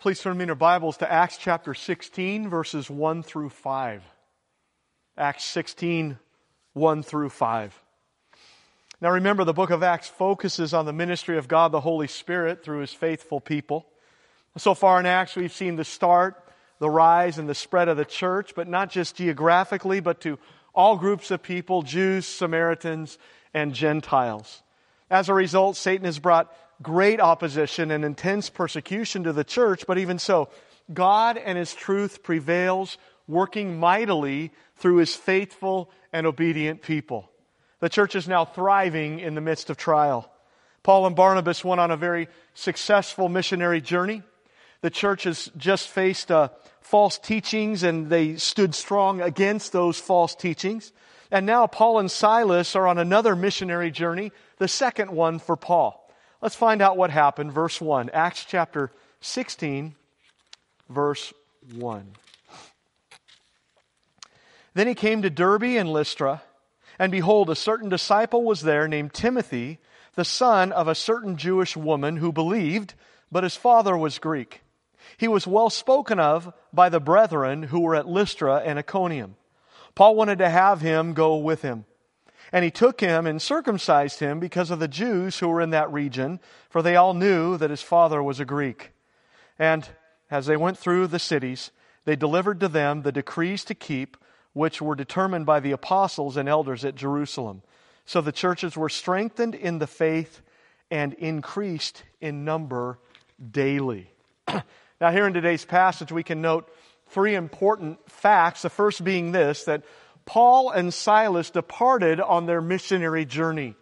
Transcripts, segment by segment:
Please turn in your Bibles to Acts chapter 16, verses 1 through 5. Acts 16, 1 through 5. Now remember, the book of Acts focuses on the ministry of God the Holy Spirit through his faithful people. So far in Acts, we've seen the start, the rise, and the spread of the church, but not just geographically, but to all groups of people Jews, Samaritans, and Gentiles. As a result, Satan has brought great opposition and intense persecution to the church, but even so, God and His truth prevails, working mightily through His faithful and obedient people. The church is now thriving in the midst of trial. Paul and Barnabas went on a very successful missionary journey. The church has just faced uh, false teachings and they stood strong against those false teachings. And now Paul and Silas are on another missionary journey, the second one for Paul. Let's find out what happened. Verse 1, Acts chapter 16, verse 1. Then he came to Derbe and Lystra, and behold, a certain disciple was there named Timothy, the son of a certain Jewish woman who believed, but his father was Greek. He was well spoken of by the brethren who were at Lystra and Iconium. Paul wanted to have him go with him. And he took him and circumcised him because of the Jews who were in that region, for they all knew that his father was a Greek. And as they went through the cities, they delivered to them the decrees to keep, which were determined by the apostles and elders at Jerusalem. So the churches were strengthened in the faith and increased in number daily. now, here in today's passage, we can note three important facts. The first being this that Paul and Silas departed on their missionary journey.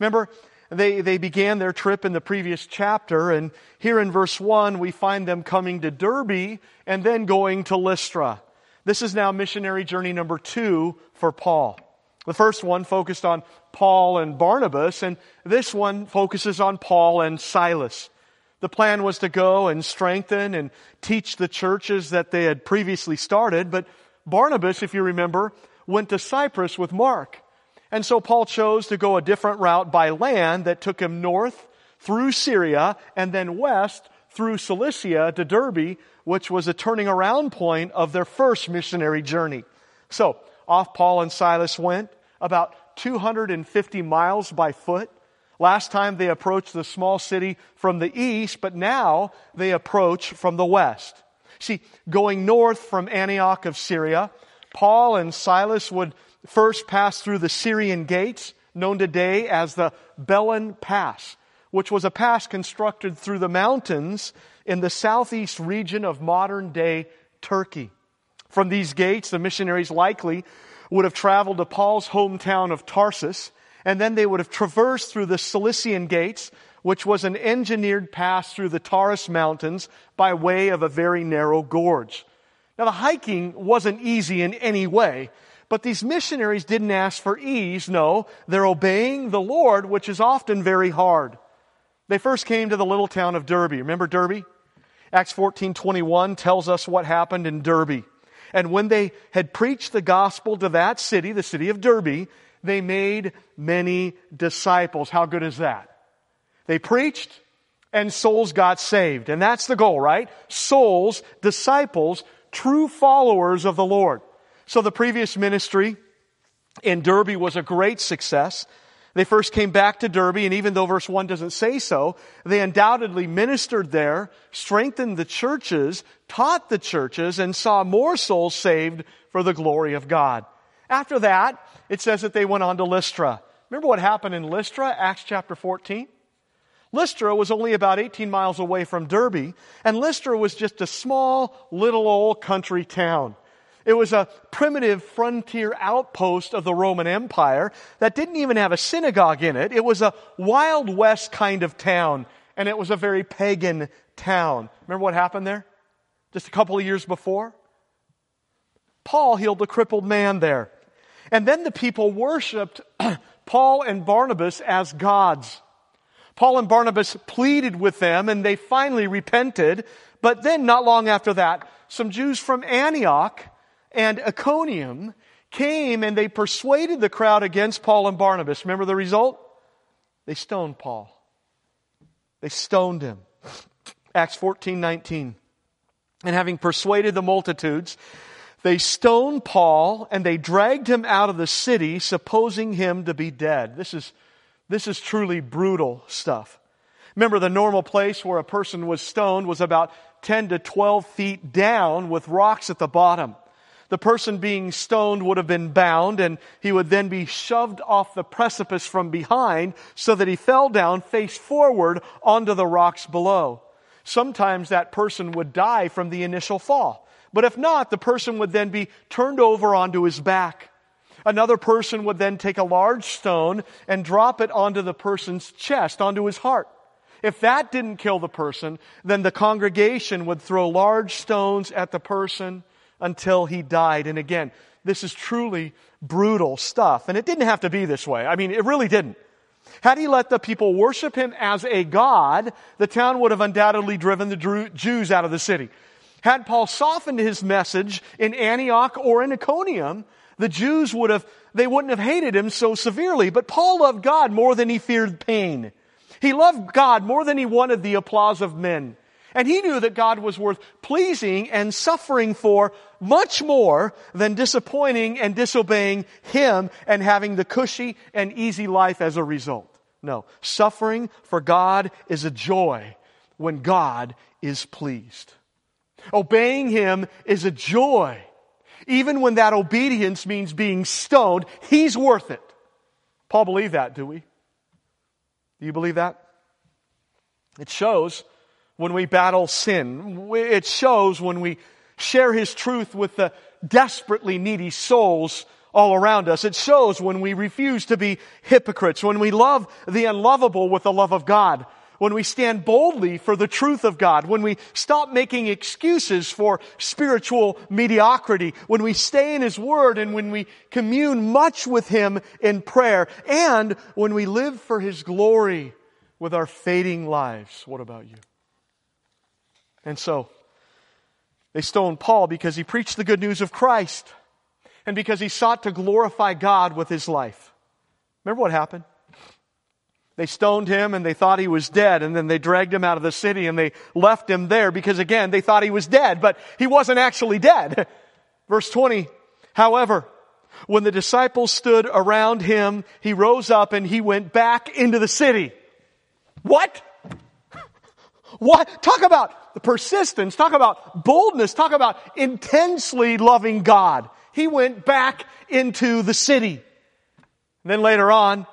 Remember, they, they began their trip in the previous chapter, and here in verse 1, we find them coming to Derbe and then going to Lystra. This is now missionary journey number two for Paul. The first one focused on Paul and Barnabas, and this one focuses on Paul and Silas. The plan was to go and strengthen and teach the churches that they had previously started, but Barnabas, if you remember, went to Cyprus with Mark. And so Paul chose to go a different route by land that took him north through Syria and then west through Cilicia to Derbe, which was a turning around point of their first missionary journey. So off Paul and Silas went about 250 miles by foot. Last time they approached the small city from the east, but now they approach from the west. See, going north from Antioch of Syria, Paul and Silas would first pass through the Syrian gates, known today as the Belen Pass, which was a pass constructed through the mountains in the southeast region of modern day Turkey. From these gates, the missionaries likely would have traveled to Paul's hometown of Tarsus, and then they would have traversed through the Cilician gates, which was an engineered pass through the Taurus Mountains by way of a very narrow gorge. Now, the hiking wasn't easy in any way, but these missionaries didn't ask for ease. No, they're obeying the Lord, which is often very hard. They first came to the little town of Derbe. Remember Derbe? Acts 14:21 tells us what happened in Derbe. And when they had preached the gospel to that city, the city of Derbe, they made many disciples. How good is that? They preached and souls got saved. And that's the goal, right? Souls, disciples true followers of the Lord. So the previous ministry in Derbe was a great success. They first came back to Derbe, and even though verse 1 doesn't say so, they undoubtedly ministered there, strengthened the churches, taught the churches, and saw more souls saved for the glory of God. After that, it says that they went on to Lystra. Remember what happened in Lystra, Acts chapter 14? Lystra was only about 18 miles away from Derbe, and Lystra was just a small, little old country town. It was a primitive frontier outpost of the Roman Empire that didn't even have a synagogue in it. It was a Wild West kind of town, and it was a very pagan town. Remember what happened there? Just a couple of years before? Paul healed a crippled man there. And then the people worshiped Paul and Barnabas as gods. Paul and Barnabas pleaded with them and they finally repented. But then, not long after that, some Jews from Antioch and Iconium came and they persuaded the crowd against Paul and Barnabas. Remember the result? They stoned Paul. They stoned him. Acts 14 19. And having persuaded the multitudes, they stoned Paul and they dragged him out of the city, supposing him to be dead. This is, this is truly brutal stuff. Remember, the normal place where a person was stoned was about 10 to 12 feet down with rocks at the bottom. The person being stoned would have been bound and he would then be shoved off the precipice from behind so that he fell down face forward onto the rocks below. Sometimes that person would die from the initial fall. But if not, the person would then be turned over onto his back. Another person would then take a large stone and drop it onto the person's chest, onto his heart. If that didn't kill the person, then the congregation would throw large stones at the person until he died. And again, this is truly brutal stuff. And it didn't have to be this way. I mean, it really didn't. Had he let the people worship him as a god, the town would have undoubtedly driven the Jews out of the city. Had Paul softened his message in Antioch or in Iconium, the Jews would have, they wouldn't have hated him so severely. But Paul loved God more than he feared pain. He loved God more than he wanted the applause of men. And he knew that God was worth pleasing and suffering for much more than disappointing and disobeying him and having the cushy and easy life as a result. No, suffering for God is a joy when God is pleased. Obeying him is a joy. Even when that obedience means being stoned, he's worth it. Paul believed that, do we? Do you believe that? It shows when we battle sin. It shows when we share His truth with the desperately needy souls all around us. It shows when we refuse to be hypocrites, when we love the unlovable with the love of God, when we stand boldly for the truth of God, when we stop making excuses for spiritual mediocrity, when we stay in His Word and when we commune much with Him in prayer, and when we live for His glory with our fading lives. What about you? And so, they stoned Paul because he preached the good news of Christ and because he sought to glorify God with his life. Remember what happened? They stoned him and they thought he was dead and then they dragged him out of the city and they left him there because again, they thought he was dead, but he wasn't actually dead. Verse 20, however, when the disciples stood around him, he rose up and he went back into the city. What? What? Talk about the persistence. Talk about boldness. Talk about intensely loving God. He went back into the city. And then later on,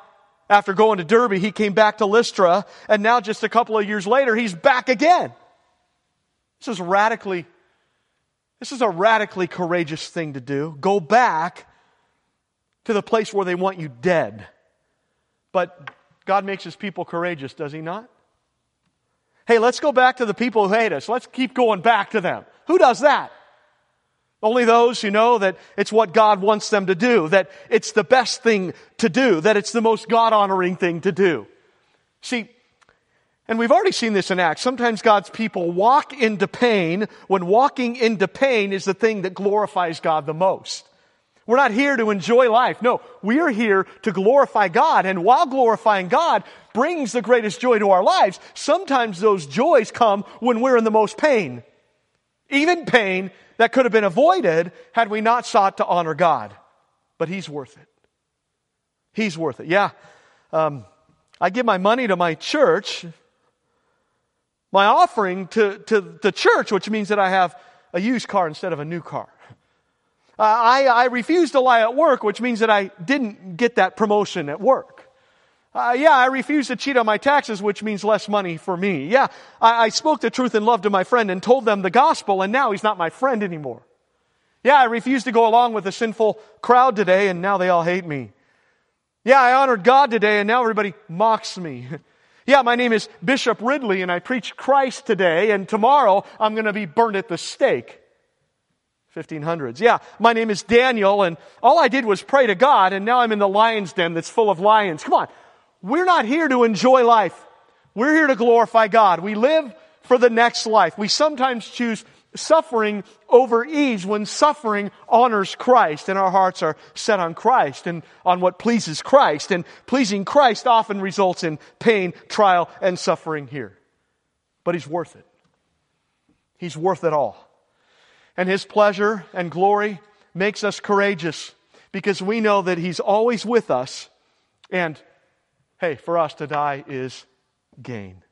after going to Derbe, he came back to Lystra, and now just a couple of years later, he's back again. This is radically, this is a radically courageous thing to do. Go back to the place where they want you dead. But God makes his people courageous, does he not? Hey, let's go back to the people who hate us. Let's keep going back to them. Who does that? Only those who know that it's what God wants them to do, that it's the best thing to do, that it's the most God honoring thing to do. See, and we've already seen this in Acts. Sometimes God's people walk into pain when walking into pain is the thing that glorifies God the most. We're not here to enjoy life. No, we are here to glorify God. And while glorifying God brings the greatest joy to our lives, sometimes those joys come when we're in the most pain. Even pain that could have been avoided had we not sought to honor God. But He's worth it. He's worth it. Yeah. Um, I give my money to my church, my offering to, to the church, which means that I have a used car instead of a new car. Uh, I, I refused to lie at work, which means that I didn't get that promotion at work. Uh, yeah, I refused to cheat on my taxes, which means less money for me. Yeah, I, I spoke the truth in love to my friend and told them the gospel, and now he's not my friend anymore. Yeah, I refused to go along with the sinful crowd today, and now they all hate me. Yeah, I honored God today, and now everybody mocks me. Yeah, my name is Bishop Ridley, and I preach Christ today, and tomorrow I'm going to be burned at the stake. 1500s. Yeah, my name is Daniel, and all I did was pray to God, and now I'm in the lion's den that's full of lions. Come on. We're not here to enjoy life. We're here to glorify God. We live for the next life. We sometimes choose suffering over ease when suffering honors Christ and our hearts are set on Christ and on what pleases Christ. And pleasing Christ often results in pain, trial, and suffering here. But He's worth it. He's worth it all. And his pleasure and glory makes us courageous because we know that he's always with us. And hey, for us to die is gain.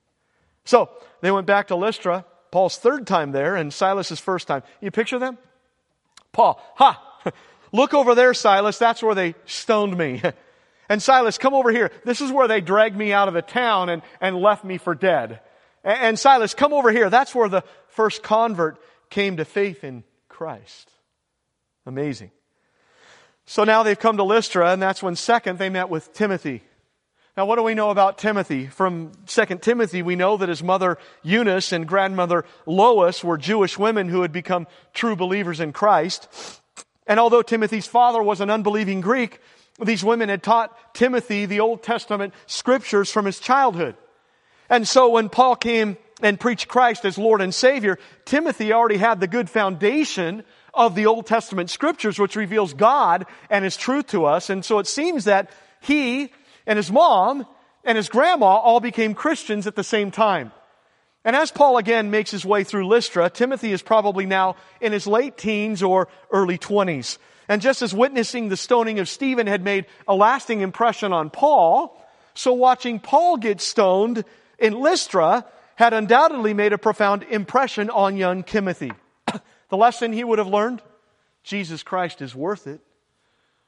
So they went back to Lystra, Paul's third time there, and Silas's first time. You picture them? Paul, ha! Look over there, Silas. That's where they stoned me. And Silas, come over here. This is where they dragged me out of the town and, and left me for dead. And, and Silas, come over here. That's where the first convert came to faith in Christ. Amazing. So now they've come to Lystra, and that's when second they met with Timothy. Now, what do we know about Timothy? From 2 Timothy, we know that his mother Eunice and grandmother Lois were Jewish women who had become true believers in Christ. And although Timothy's father was an unbelieving Greek, these women had taught Timothy the Old Testament scriptures from his childhood. And so when Paul came and preached Christ as Lord and Savior, Timothy already had the good foundation of the Old Testament scriptures, which reveals God and His truth to us. And so it seems that he and his mom and his grandma all became Christians at the same time. And as Paul again makes his way through Lystra, Timothy is probably now in his late teens or early 20s. And just as witnessing the stoning of Stephen had made a lasting impression on Paul, so watching Paul get stoned in Lystra had undoubtedly made a profound impression on young Timothy. the lesson he would have learned? Jesus Christ is worth it.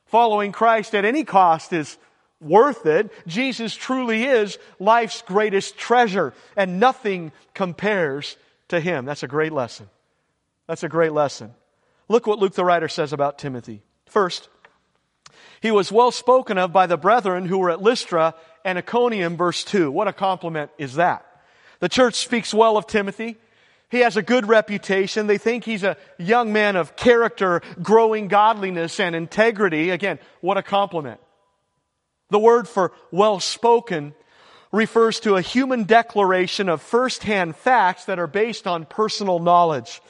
Following Christ at any cost is worth it. Jesus truly is life's greatest treasure, and nothing compares to him. That's a great lesson. That's a great lesson. Look what Luke the writer says about Timothy. First, he was well spoken of by the brethren who were at Lystra and Iconium, verse 2. What a compliment is that? The church speaks well of Timothy. He has a good reputation. They think he's a young man of character, growing godliness and integrity. Again, what a compliment. The word for well spoken refers to a human declaration of firsthand facts that are based on personal knowledge.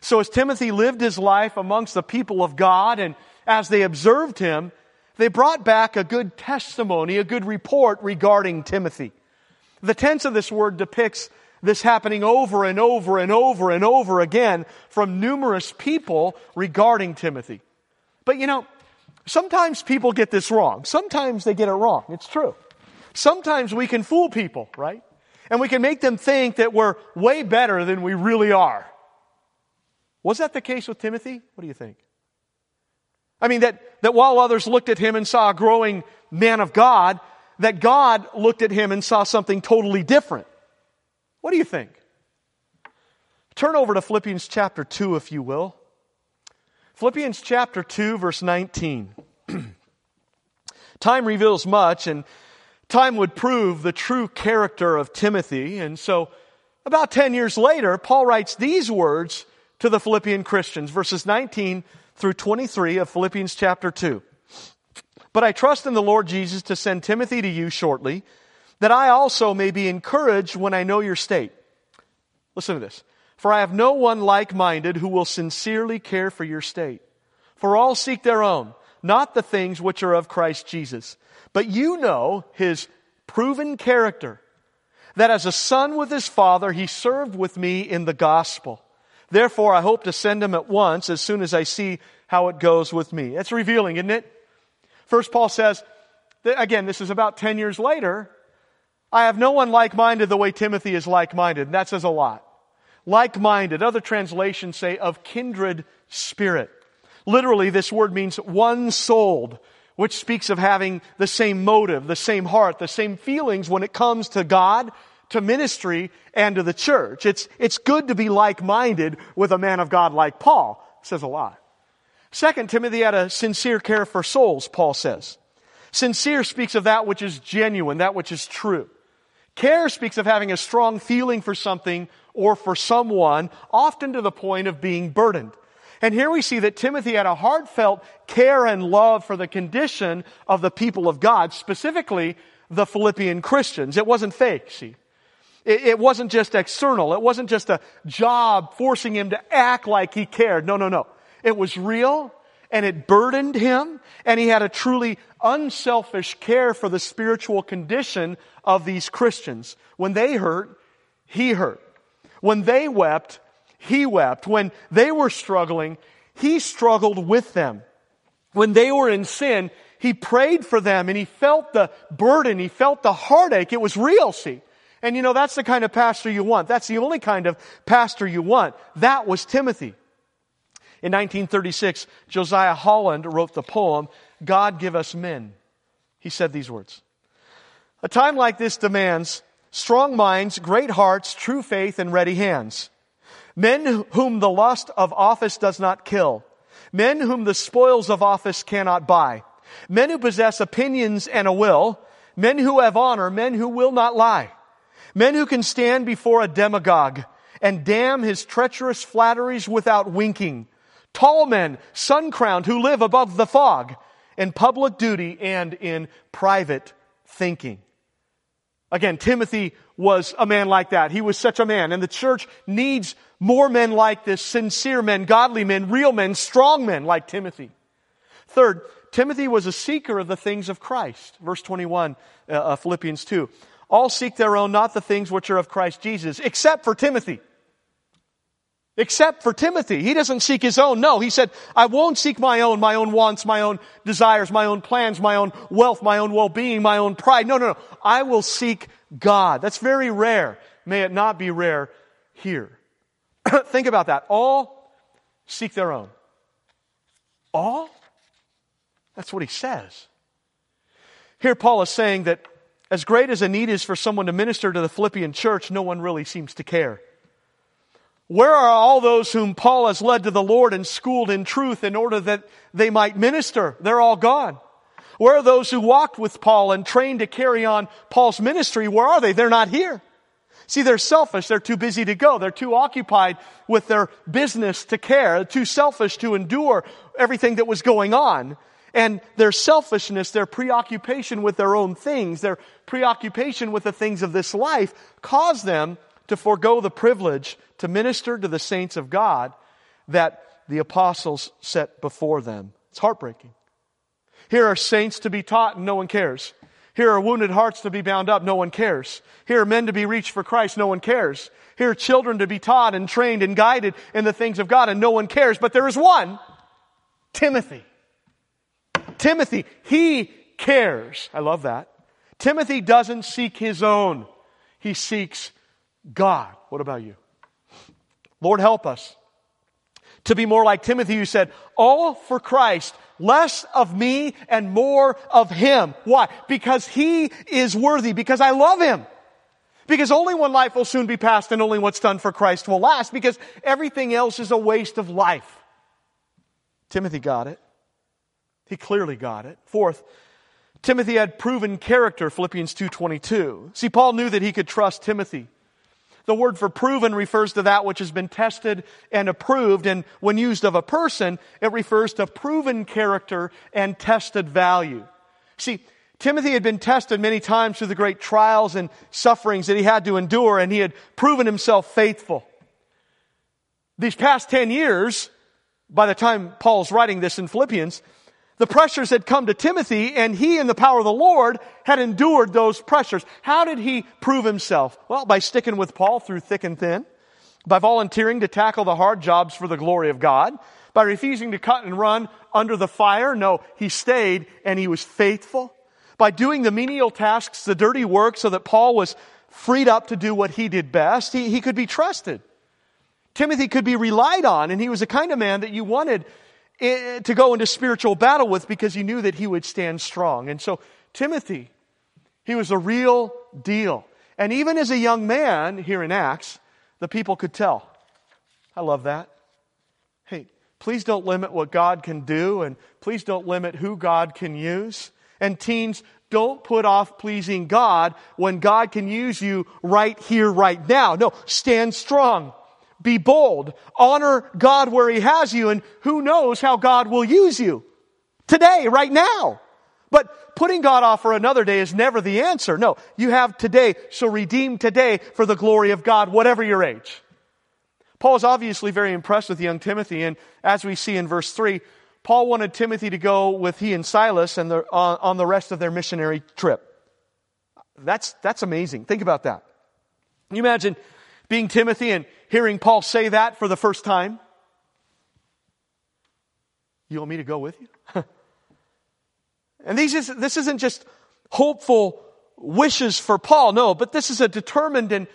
So as Timothy lived his life amongst the people of God and as they observed him, they brought back a good testimony, a good report regarding Timothy. The tense of this word depicts this happening over and over and over and over again from numerous people regarding Timothy. But you know, Sometimes people get this wrong. Sometimes they get it wrong. It's true. Sometimes we can fool people, right? And we can make them think that we're way better than we really are. Was that the case with Timothy? What do you think? I mean, that, that while others looked at him and saw a growing man of God, that God looked at him and saw something totally different. What do you think? Turn over to Philippians chapter 2, if you will. Philippians chapter 2, verse 19. time reveals much, and time would prove the true character of Timothy. And so, about 10 years later, Paul writes these words to the Philippian Christians, verses 19 through 23 of Philippians chapter 2. But I trust in the Lord Jesus to send Timothy to you shortly, that I also may be encouraged when I know your state. Listen to this. For I have no one like minded who will sincerely care for your state. For all seek their own, not the things which are of Christ Jesus. But you know his proven character, that as a son with his father, he served with me in the gospel. Therefore, I hope to send him at once as soon as I see how it goes with me. It's revealing, isn't it? First, Paul says, again, this is about 10 years later. I have no one like minded the way Timothy is like minded. And that says a lot like minded. Other translations say of kindred spirit. Literally, this word means one souled, which speaks of having the same motive, the same heart, the same feelings when it comes to God, to ministry, and to the church. It's, it's good to be like minded with a man of God like Paul. Says a lot. Second, Timothy had a sincere care for souls, Paul says. Sincere speaks of that which is genuine, that which is true. Care speaks of having a strong feeling for something or for someone, often to the point of being burdened. And here we see that Timothy had a heartfelt care and love for the condition of the people of God, specifically the Philippian Christians. It wasn't fake, see. It, wasn't just external. It wasn't just a job forcing him to act like he cared. No, no, no. It was real and it burdened him and he had a truly unselfish care for the spiritual condition of these Christians. When they hurt, he hurt. When they wept, he wept. When they were struggling, he struggled with them. When they were in sin, he prayed for them and he felt the burden. He felt the heartache. It was real, see. And you know, that's the kind of pastor you want. That's the only kind of pastor you want. That was Timothy. In 1936, Josiah Holland wrote the poem, God Give Us Men. He said these words. A time like this demands strong minds, great hearts, true faith, and ready hands. Men whom the lust of office does not kill. Men whom the spoils of office cannot buy. Men who possess opinions and a will. Men who have honor. Men who will not lie. Men who can stand before a demagogue and damn his treacherous flatteries without winking. Tall men, sun crowned, who live above the fog in public duty and in private thinking. Again, Timothy was a man like that. He was such a man. And the church needs more men like this, sincere men, godly men, real men, strong men like Timothy. Third, Timothy was a seeker of the things of Christ. Verse 21, uh, Philippians 2. All seek their own, not the things which are of Christ Jesus, except for Timothy. Except for Timothy. He doesn't seek his own. No, he said, I won't seek my own, my own wants, my own desires, my own plans, my own wealth, my own well-being, my own pride. No, no, no. I will seek God. That's very rare. May it not be rare here. Think about that. All seek their own. All? That's what he says. Here, Paul is saying that as great as a need is for someone to minister to the Philippian church, no one really seems to care. Where are all those whom Paul has led to the Lord and schooled in truth in order that they might minister? They're all gone. Where are those who walked with Paul and trained to carry on Paul's ministry? Where are they? They're not here. See, they're selfish. They're too busy to go. They're too occupied with their business to care. They're too selfish to endure everything that was going on. And their selfishness, their preoccupation with their own things, their preoccupation with the things of this life caused them to forego the privilege to minister to the saints of God that the apostles set before them. It's heartbreaking. Here are saints to be taught and no one cares. Here are wounded hearts to be bound up, no one cares. Here are men to be reached for Christ, no one cares. Here are children to be taught and trained and guided in the things of God, and no one cares. But there is one, Timothy. Timothy, he cares. I love that. Timothy doesn't seek his own. He seeks God. What about you? Lord, help us to be more like Timothy who said, all for Christ, less of me and more of him. Why? Because he is worthy, because I love him. Because only one life will soon be passed and only what's done for Christ will last because everything else is a waste of life. Timothy got it. He clearly got it. Fourth, Timothy had proven character, Philippians 2.22. See, Paul knew that he could trust Timothy. The word for proven refers to that which has been tested and approved. And when used of a person, it refers to proven character and tested value. See, Timothy had been tested many times through the great trials and sufferings that he had to endure, and he had proven himself faithful. These past 10 years, by the time Paul's writing this in Philippians, the pressures had come to Timothy and he in the power of the Lord had endured those pressures. How did he prove himself? Well, by sticking with Paul through thick and thin, by volunteering to tackle the hard jobs for the glory of God, by refusing to cut and run under the fire. No, he stayed and he was faithful. By doing the menial tasks, the dirty work, so that Paul was freed up to do what he did best. He, he could be trusted. Timothy could be relied on, and he was the kind of man that you wanted to go into spiritual battle with because he knew that he would stand strong. And so Timothy, he was a real deal. And even as a young man here in Acts, the people could tell. I love that. Hey, please don't limit what God can do and please don't limit who God can use. And teens, don't put off pleasing God when God can use you right here, right now. No, stand strong. Be bold. Honor God where He has you, and who knows how God will use you. Today, right now. But putting God off for another day is never the answer. No, you have today, so redeem today for the glory of God, whatever your age. Paul is obviously very impressed with young Timothy, and as we see in verse 3, Paul wanted Timothy to go with he and Silas and the, uh, on the rest of their missionary trip. That's, that's amazing. Think about that. Can You imagine being Timothy and hearing Paul say that for the first time? You want me to go with you? and these is, this isn't just hopeful wishes for Paul, no, but this is a determined and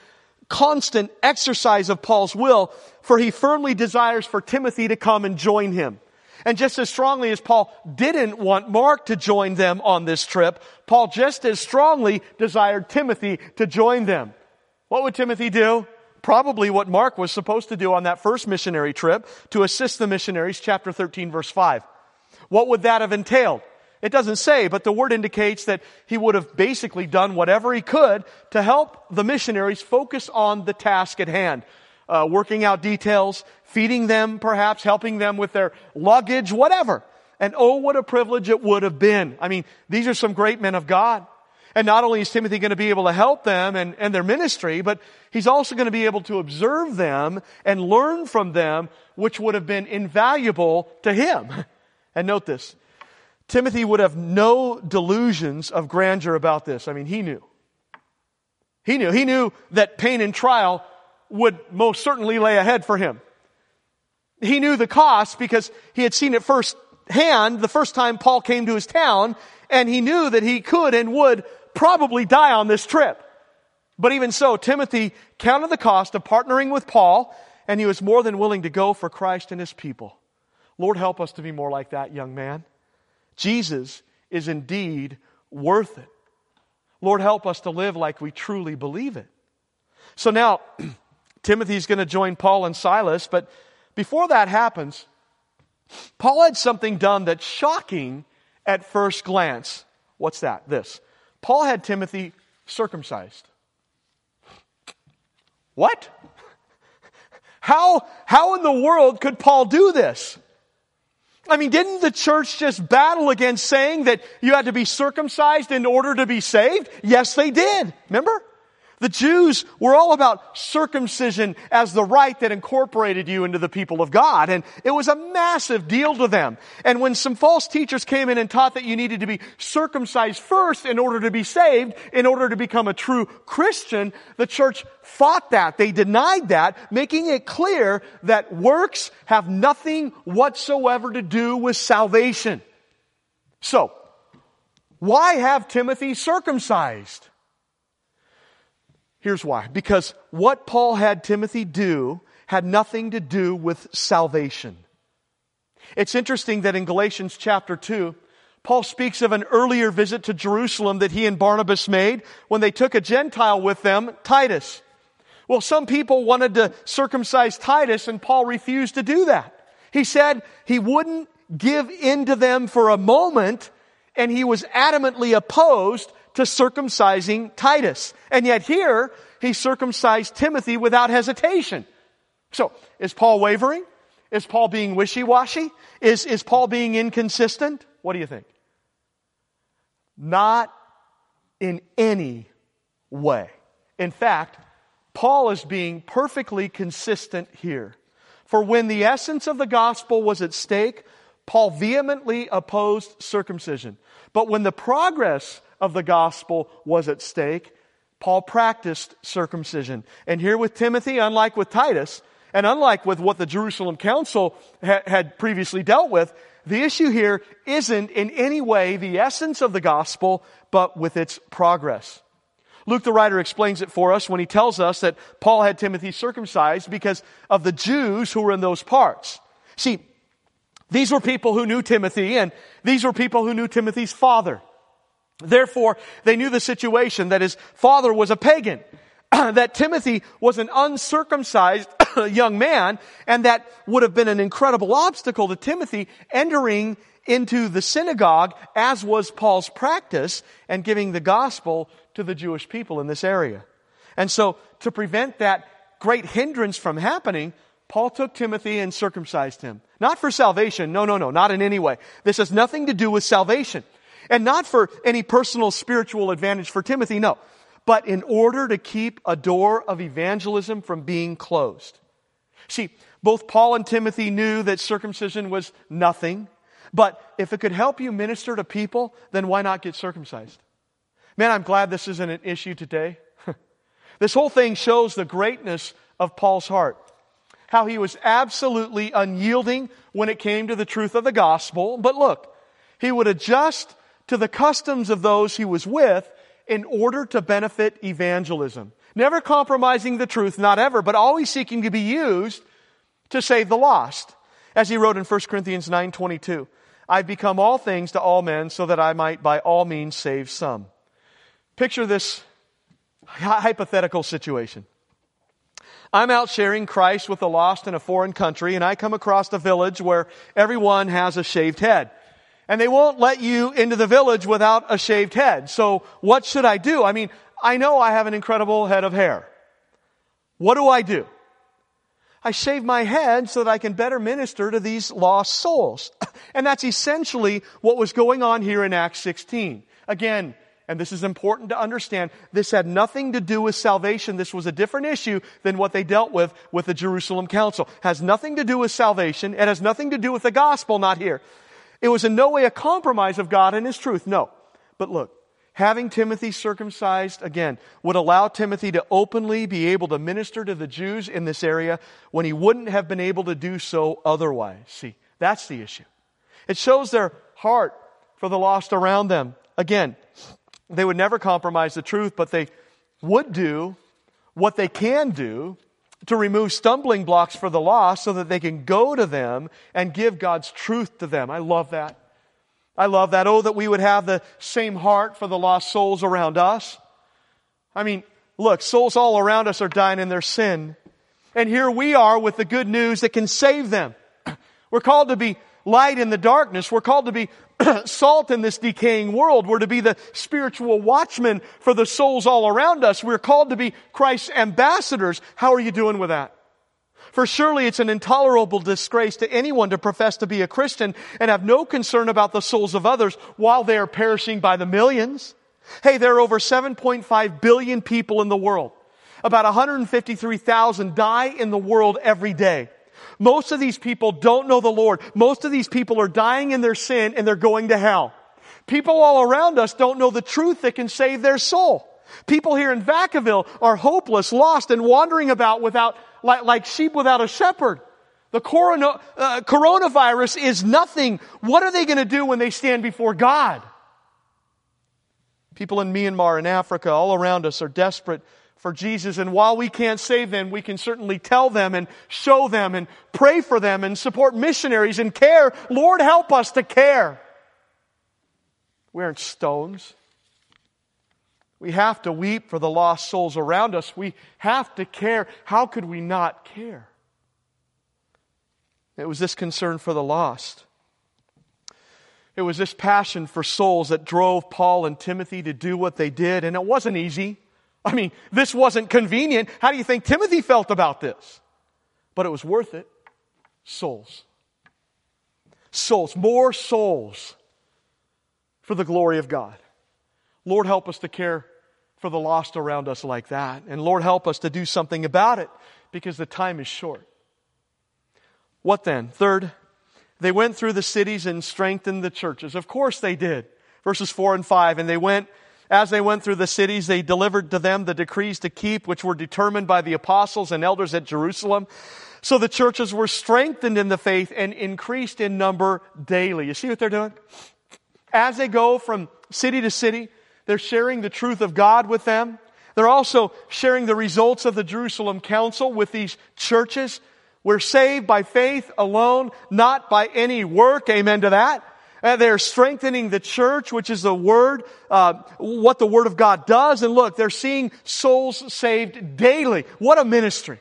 constant exercise of Paul's will, for he firmly desires for Timothy to come and join him. And just as strongly as Paul didn't want Mark to join them on this trip, Paul just as strongly desired Timothy to join them. What would Timothy do? Probably what Mark was supposed to do on that first missionary trip to assist the missionaries, chapter 13, verse 5. What would that have entailed? It doesn't say, but the word indicates that he would have basically done whatever he could to help the missionaries focus on the task at hand. Uh, working out details, feeding them perhaps, helping them with their luggage, whatever. And oh, what a privilege it would have been. I mean, these are some great men of God. And not only is Timothy going to be able to help them and, and their ministry, but he's also going to be able to observe them and learn from them, which would have been invaluable to him. And note this. Timothy would have no delusions of grandeur about this. I mean, he knew. He knew. He knew that pain and trial would most certainly lay ahead for him. He knew the cost because he had seen it firsthand the first time Paul came to his town, and he knew that he could and would probably die on this trip. But even so, Timothy counted the cost of partnering with Paul, and he was more than willing to go for Christ and his people. Lord, help us to be more like that young man. Jesus is indeed worth it. Lord, help us to live like we truly believe it. So now, Timothy's going to join Paul and Silas, but before that happens, Paul had something done that's shocking at first glance. What's that? This. Paul had Timothy circumcised. What? How, how in the world could Paul do this? I mean, didn't the church just battle against saying that you had to be circumcised in order to be saved? Yes, they did. Remember? The Jews were all about circumcision as the rite that incorporated you into the people of God. And it was a massive deal to them. And when some false teachers came in and taught that you needed to be circumcised first in order to be saved, in order to become a true Christian, the church fought that. They denied that, making it clear that works have nothing whatsoever to do with salvation. So, why have Timothy circumcised? Here's why. Because what Paul had Timothy do had nothing to do with salvation. It's interesting that in Galatians chapter 2, Paul speaks of an earlier visit to Jerusalem that he and Barnabas made when they took a Gentile with them, Titus. Well, some people wanted to circumcise Titus and Paul refused to do that. He said he wouldn't give in to them for a moment and he was adamantly opposed to circumcising Titus. And yet here, he circumcised Timothy without hesitation. So, is Paul wavering? Is Paul being wishy-washy? Is, is Paul being inconsistent? What do you think? Not in any way. In fact, Paul is being perfectly consistent here. For when the essence of the gospel was at stake, Paul vehemently opposed circumcision. But when the progress of the gospel was at stake, Paul practiced circumcision. And here with Timothy, unlike with Titus, and unlike with what the Jerusalem Council ha- had previously dealt with, the issue here isn't in any way the essence of the gospel, but with its progress. Luke the writer explains it for us when he tells us that Paul had Timothy circumcised because of the Jews who were in those parts. See, these were people who knew Timothy, and these were people who knew Timothy's father. Therefore, they knew the situation that his father was a pagan, that Timothy was an uncircumcised young man, and that would have been an incredible obstacle to Timothy entering into the synagogue, as was Paul's practice, and giving the gospel to the Jewish people in this area. And so, to prevent that great hindrance from happening, Paul took Timothy and circumcised him. Not for salvation. No, no, no, not in any way. This has nothing to do with salvation. And not for any personal spiritual advantage for Timothy, no. But in order to keep a door of evangelism from being closed. See, both Paul and Timothy knew that circumcision was nothing, but if it could help you minister to people, then why not get circumcised? Man, I'm glad this isn't an issue today. This whole thing shows the greatness of Paul's heart. How he was absolutely unyielding when it came to the truth of the gospel. But look, he would adjust to the customs of those he was with in order to benefit evangelism. Never compromising the truth, not ever, but always seeking to be used to save the lost. As he wrote in 1 Corinthians 9:22, I've become all things to all men so that I might by all means save some. Picture this hypothetical situation. I'm out sharing Christ with the lost in a foreign country and I come across a village where everyone has a shaved head and they won't let you into the village without a shaved head. So what should I do? I mean, I know I have an incredible head of hair. What do I do? I shave my head so that I can better minister to these lost souls. And that's essentially what was going on here in Acts 16. Again, and this is important to understand, this had nothing to do with salvation. This was a different issue than what they dealt with with the Jerusalem Council. Has nothing to do with salvation. It has nothing to do with the gospel, not here. It was in no way a compromise of God and His truth. No. But look, having Timothy circumcised again would allow Timothy to openly be able to minister to the Jews in this area when he wouldn't have been able to do so otherwise. See, that's the issue. It shows their heart for the lost around them. Again, they would never compromise the truth, but they would do what they can do to remove stumbling blocks for the lost so that they can go to them and give God's truth to them. I love that. I love that. Oh, that we would have the same heart for the lost souls around us. I mean, look, souls all around us are dying in their sin. And here we are with the good news that can save them. We're called to be light in the darkness. We're called to be salt in this decaying world. We're to be the spiritual watchmen for the souls all around us. We're called to be Christ's ambassadors. How are you doing with that? For surely it's an intolerable disgrace to anyone to profess to be a Christian and have no concern about the souls of others while they are perishing by the millions. Hey, there are over 7.5 billion people in the world. About 153,000 die in the world every day. Most of these people don't know the Lord. Most of these people are dying in their sin and they're going to hell. People all around us don't know the truth that can save their soul. People here in Vacaville are hopeless, lost, and wandering about without, like, like sheep without a shepherd. The corona, uh, coronavirus is nothing. What are they going to do when they stand before God? People in Myanmar and Africa all around us are desperate for Jesus. And while we can't save them, we can certainly tell them and show them and pray for them and support missionaries and care. Lord, help us to care. We aren't stones. We have to weep for the lost souls around us. We have to care. How could we not care? It was this concern for the lost. It was this passion for souls that drove Paul and Timothy to do what they did, and it wasn't easy. I mean, this wasn't convenient. How do you think Timothy felt about this? But it was worth it. Souls. Souls. More souls for the glory of God. Lord, help us to care for the lost around us like that. And Lord, help us to do something about it because the time is short. What then? Third, they went through the cities and strengthened the churches. Of course they did. Verses 4 and 5. And they went as they went through the cities, they delivered to them the decrees to keep, which were determined by the apostles and elders at Jerusalem. So the churches were strengthened in the faith and increased in number daily. You see what they're doing? As they go from city to city, they're sharing the truth of God with them. They're also sharing the results of the Jerusalem Council with these churches. We're saved by faith alone, not by any work. Amen to that. And they're strengthening the church, which is the word, uh, what the word of God does. And look, they're seeing souls saved daily. What a ministry.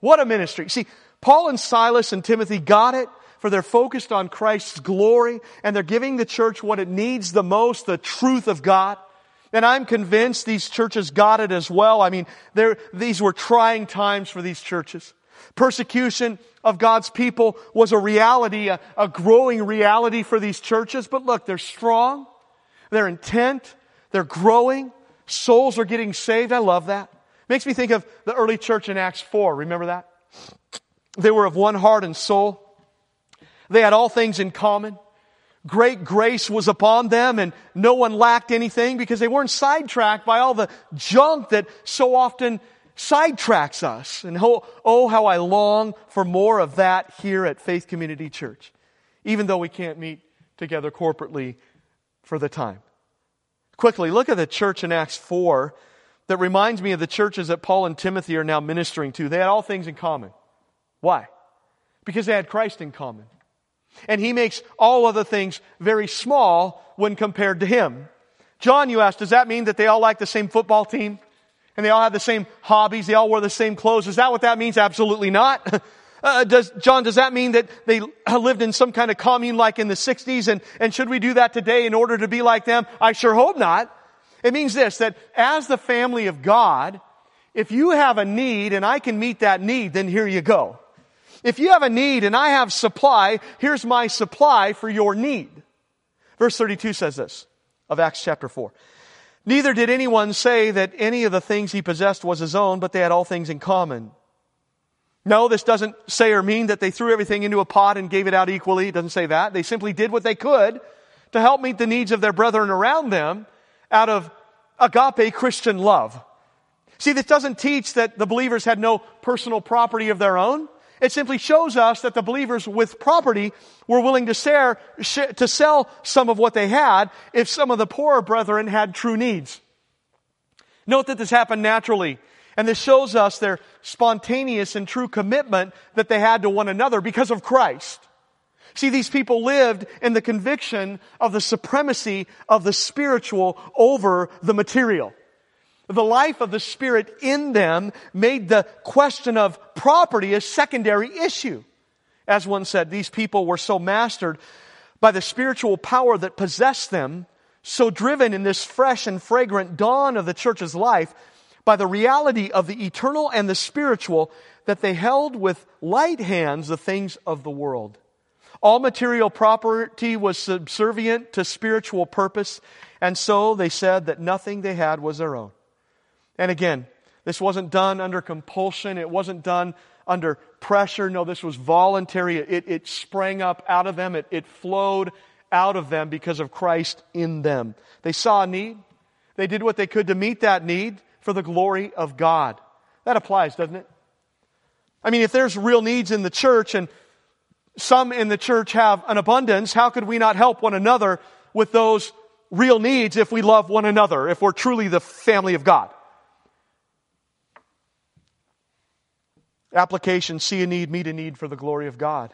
What a ministry. See, Paul and Silas and Timothy got it for they're focused on Christ's glory and they're giving the church what it needs the most, the truth of God. And I'm convinced these churches got it as well. I mean, these were trying times for these churches. Persecution of God's people was a reality, a, a growing reality for these churches. But look, they're strong, they're intent, they're growing, souls are getting saved. I love that. Makes me think of the early church in Acts 4. Remember that? They were of one heart and soul. They had all things in common. Great grace was upon them and no one lacked anything because they weren't sidetracked by all the junk that so often sidetracks us. And oh, oh, how I long for more of that here at Faith Community Church, even though we can't meet together corporately for the time. Quickly, look at the church in Acts 4 that reminds me of the churches that Paul and Timothy are now ministering to. They had all things in common. Why? Because they had Christ in common. And he makes all other things very small when compared to him. John, you ask, does that mean that they all like the same football team? And they all have the same hobbies, they all wear the same clothes. Is that what that means? Absolutely not. Uh, does, John, does that mean that they lived in some kind of commune like in the 60s and, and should we do that today in order to be like them? I sure hope not. It means this, that as the family of God, if you have a need and I can meet that need, then here you go. If you have a need and I have supply, here's my supply for your need. Verse 32 says this of Acts chapter 4. Neither did anyone say that any of the things he possessed was his own, but they had all things in common. No, this doesn't say or mean that they threw everything into a pot and gave it out equally. It doesn't say that. They simply did what they could to help meet the needs of their brethren around them out of agape Christian love. See, this doesn't teach that the believers had no personal property of their own. It simply shows us that the believers with property were willing to, share, to sell some of what they had if some of the poorer brethren had true needs. Note that this happened naturally. And this shows us their spontaneous and true commitment that they had to one another because of Christ. See, these people lived in the conviction of the supremacy of the spiritual over the material the life of the Spirit in them made the question of property a secondary issue. As one said, these people were so mastered by the spiritual power that possessed them, so driven in this fresh and fragrant dawn of the church's life by the reality of the eternal and the spiritual that they held with light hands the things of the world. All material property was subservient to spiritual purpose, and so they said that nothing they had was their own. And again, this wasn't done under compulsion. It wasn't done under pressure. No, this was voluntary. It, it sprang up out of them. It, it flowed out of them because of Christ in them. They saw a need. They did what they could to meet that need for the glory of God. That applies, doesn't it? I mean, if there's real needs in the church and some in the church have an abundance, how could we not help one another with those real needs if we love one another, if we're truly the family of God? Application see a need, meet a need for the glory of God.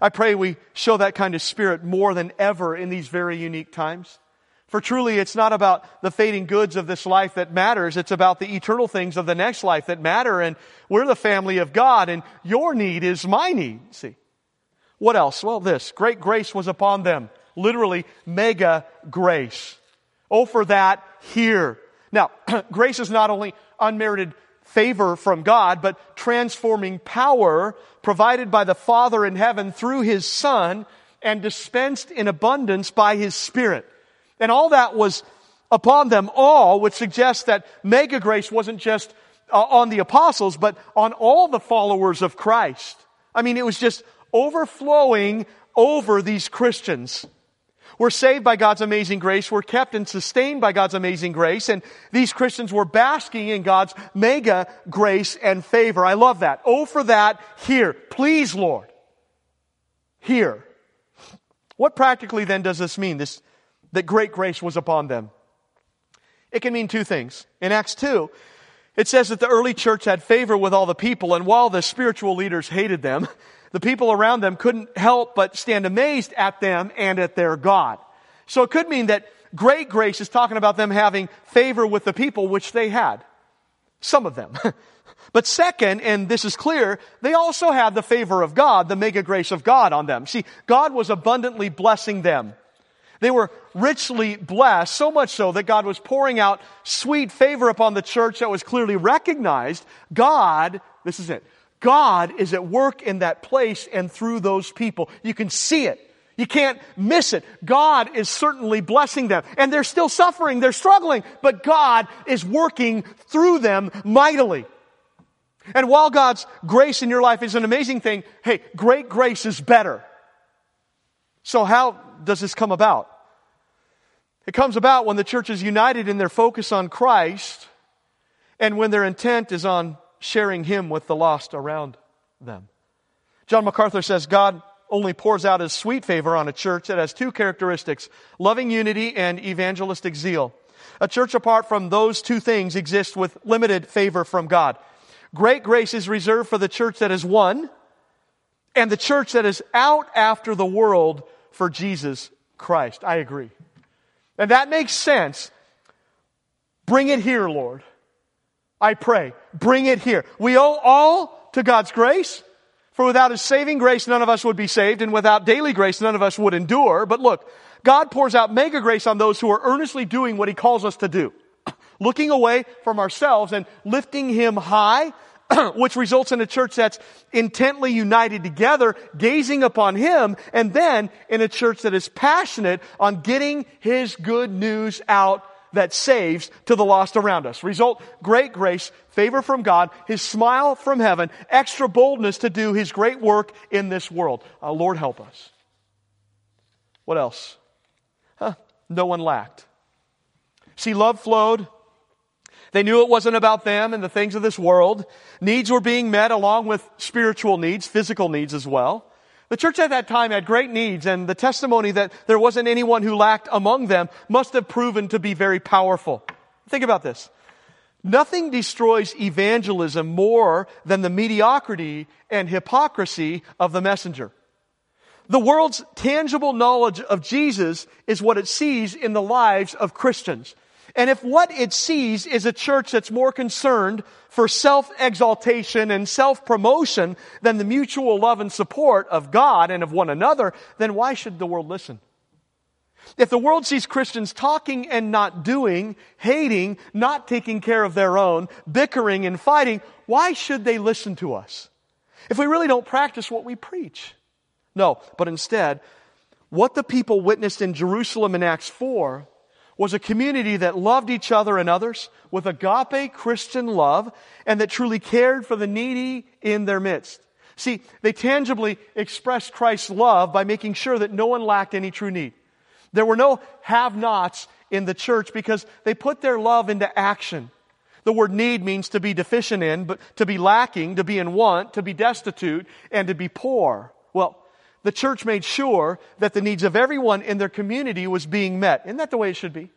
I pray we show that kind of spirit more than ever in these very unique times. For truly, it's not about the fading goods of this life that matters. It's about the eternal things of the next life that matter. And we're the family of God, and your need is my need. See. What else? Well, this. Great grace was upon them. Literally, mega grace. Oh, for that here. Now, grace is not only unmerited favor from God, but transforming power provided by the Father in heaven through His Son and dispensed in abundance by His Spirit. And all that was upon them all, which suggests that mega grace wasn't just uh, on the apostles, but on all the followers of Christ. I mean, it was just overflowing over these Christians. We're saved by God's amazing grace. We're kept and sustained by God's amazing grace. And these Christians were basking in God's mega grace and favor. I love that. Oh, for that here. Please, Lord. Here. What practically then does this mean? This, that great grace was upon them. It can mean two things. In Acts 2, it says that the early church had favor with all the people, and while the spiritual leaders hated them, the people around them couldn't help but stand amazed at them and at their God. So it could mean that great grace is talking about them having favor with the people, which they had. Some of them. but second, and this is clear, they also had the favor of God, the mega grace of God on them. See, God was abundantly blessing them. They were richly blessed, so much so that God was pouring out sweet favor upon the church that was clearly recognized. God, this is it, God is at work in that place and through those people. You can see it. You can't miss it. God is certainly blessing them. And they're still suffering. They're struggling. But God is working through them mightily. And while God's grace in your life is an amazing thing, hey, great grace is better. So, how does this come about? It comes about when the church is united in their focus on Christ and when their intent is on sharing Him with the lost around them. John MacArthur says God only pours out His sweet favor on a church that has two characteristics loving unity and evangelistic zeal. A church apart from those two things exists with limited favor from God. Great grace is reserved for the church that is one and the church that is out after the world for Jesus Christ. I agree. And that makes sense. Bring it here, Lord. I pray. Bring it here. We owe all to God's grace. For without His saving grace, none of us would be saved, and without daily grace, none of us would endure. But look, God pours out mega grace on those who are earnestly doing what He calls us to do. Looking away from ourselves and lifting Him high, which results in a church that's intently united together, gazing upon Him, and then in a church that is passionate on getting His good news out that saves to the lost around us. Result, great grace, favor from God, His smile from heaven, extra boldness to do His great work in this world. Uh, Lord help us. What else? Huh, no one lacked. See, love flowed. They knew it wasn't about them and the things of this world. Needs were being met along with spiritual needs, physical needs as well. The church at that time had great needs, and the testimony that there wasn't anyone who lacked among them must have proven to be very powerful. Think about this. Nothing destroys evangelism more than the mediocrity and hypocrisy of the messenger. The world's tangible knowledge of Jesus is what it sees in the lives of Christians. And if what it sees is a church that's more concerned for self-exaltation and self-promotion than the mutual love and support of God and of one another, then why should the world listen? If the world sees Christians talking and not doing, hating, not taking care of their own, bickering and fighting, why should they listen to us? If we really don't practice what we preach. No, but instead, what the people witnessed in Jerusalem in Acts 4 was a community that loved each other and others with agape Christian love and that truly cared for the needy in their midst. See, they tangibly expressed Christ's love by making sure that no one lacked any true need. There were no have-nots in the church because they put their love into action. The word need means to be deficient in, but to be lacking, to be in want, to be destitute, and to be poor. Well, the church made sure that the needs of everyone in their community was being met. Isn't that the way it should be?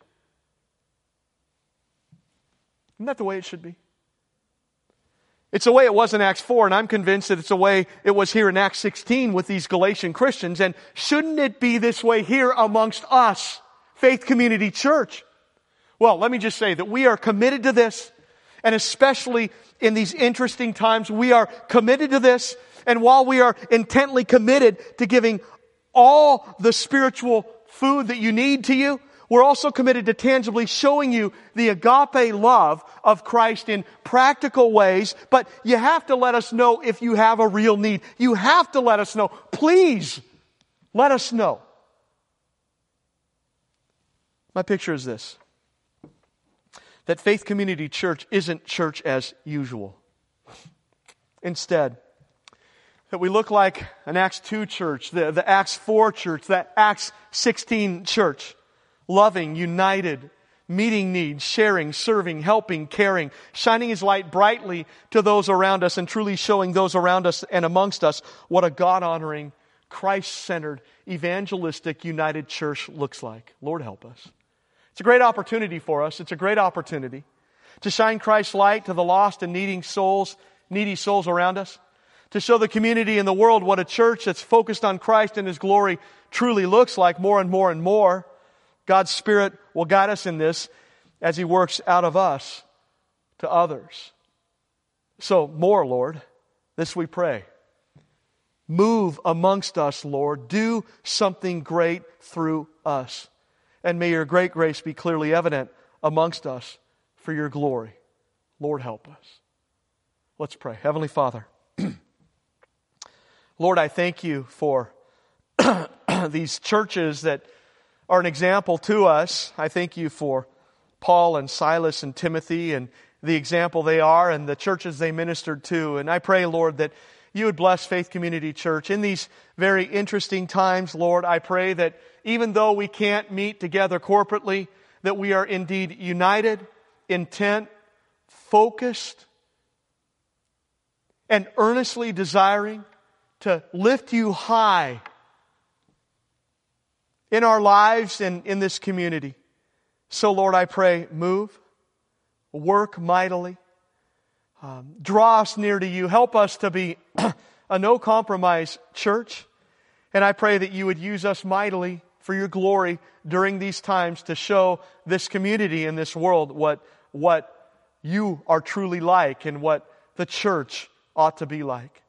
Isn't that the way it should be? It's the way it was in Acts 4, and I'm convinced that it's the way it was here in Acts 16 with these Galatian Christians. And shouldn't it be this way here amongst us, Faith Community Church? Well, let me just say that we are committed to this, and especially in these interesting times, we are committed to this and while we are intently committed to giving all the spiritual food that you need to you, we're also committed to tangibly showing you the agape love of Christ in practical ways, but you have to let us know if you have a real need. You have to let us know. Please let us know. My picture is this that Faith Community Church isn't church as usual. Instead, that we look like an Acts 2 church, the, the Acts 4 church, that Acts 16 church. Loving, united, meeting needs, sharing, serving, helping, caring, shining his light brightly to those around us and truly showing those around us and amongst us what a God honoring, Christ centered, evangelistic, united church looks like. Lord help us. It's a great opportunity for us. It's a great opportunity to shine Christ's light to the lost and needing souls, needy souls around us to show the community and the world what a church that's focused on Christ and His glory truly looks like more and more and more. God's Spirit will guide us in this as He works out of us to others. So, more, Lord, this we pray. Move amongst us, Lord. Do something great through us. And may your great grace be clearly evident amongst us for your glory. Lord, help us. Let's pray. Heavenly Father, Lord, I thank you for these churches that are an example to us. I thank you for Paul and Silas and Timothy and the example they are and the churches they ministered to. And I pray, Lord, that you would bless Faith Community Church. In these very interesting times, Lord, I pray that even though we can't meet together corporately, that we are indeed united, intent, focused, and earnestly desiring to lift you high in our lives and in this community. So, Lord, I pray, move, work mightily, um, draw us near to you, help us to be a no compromise church. And I pray that you would use us mightily for your glory during these times to show this community and this world what, what you are truly like and what the church ought to be like.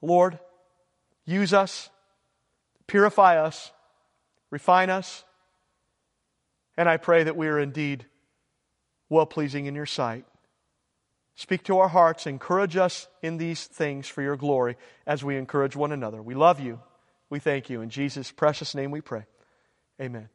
Lord, use us, purify us, refine us, and I pray that we are indeed well pleasing in your sight. Speak to our hearts, encourage us in these things for your glory as we encourage one another. We love you. We thank you. In Jesus' precious name we pray. Amen.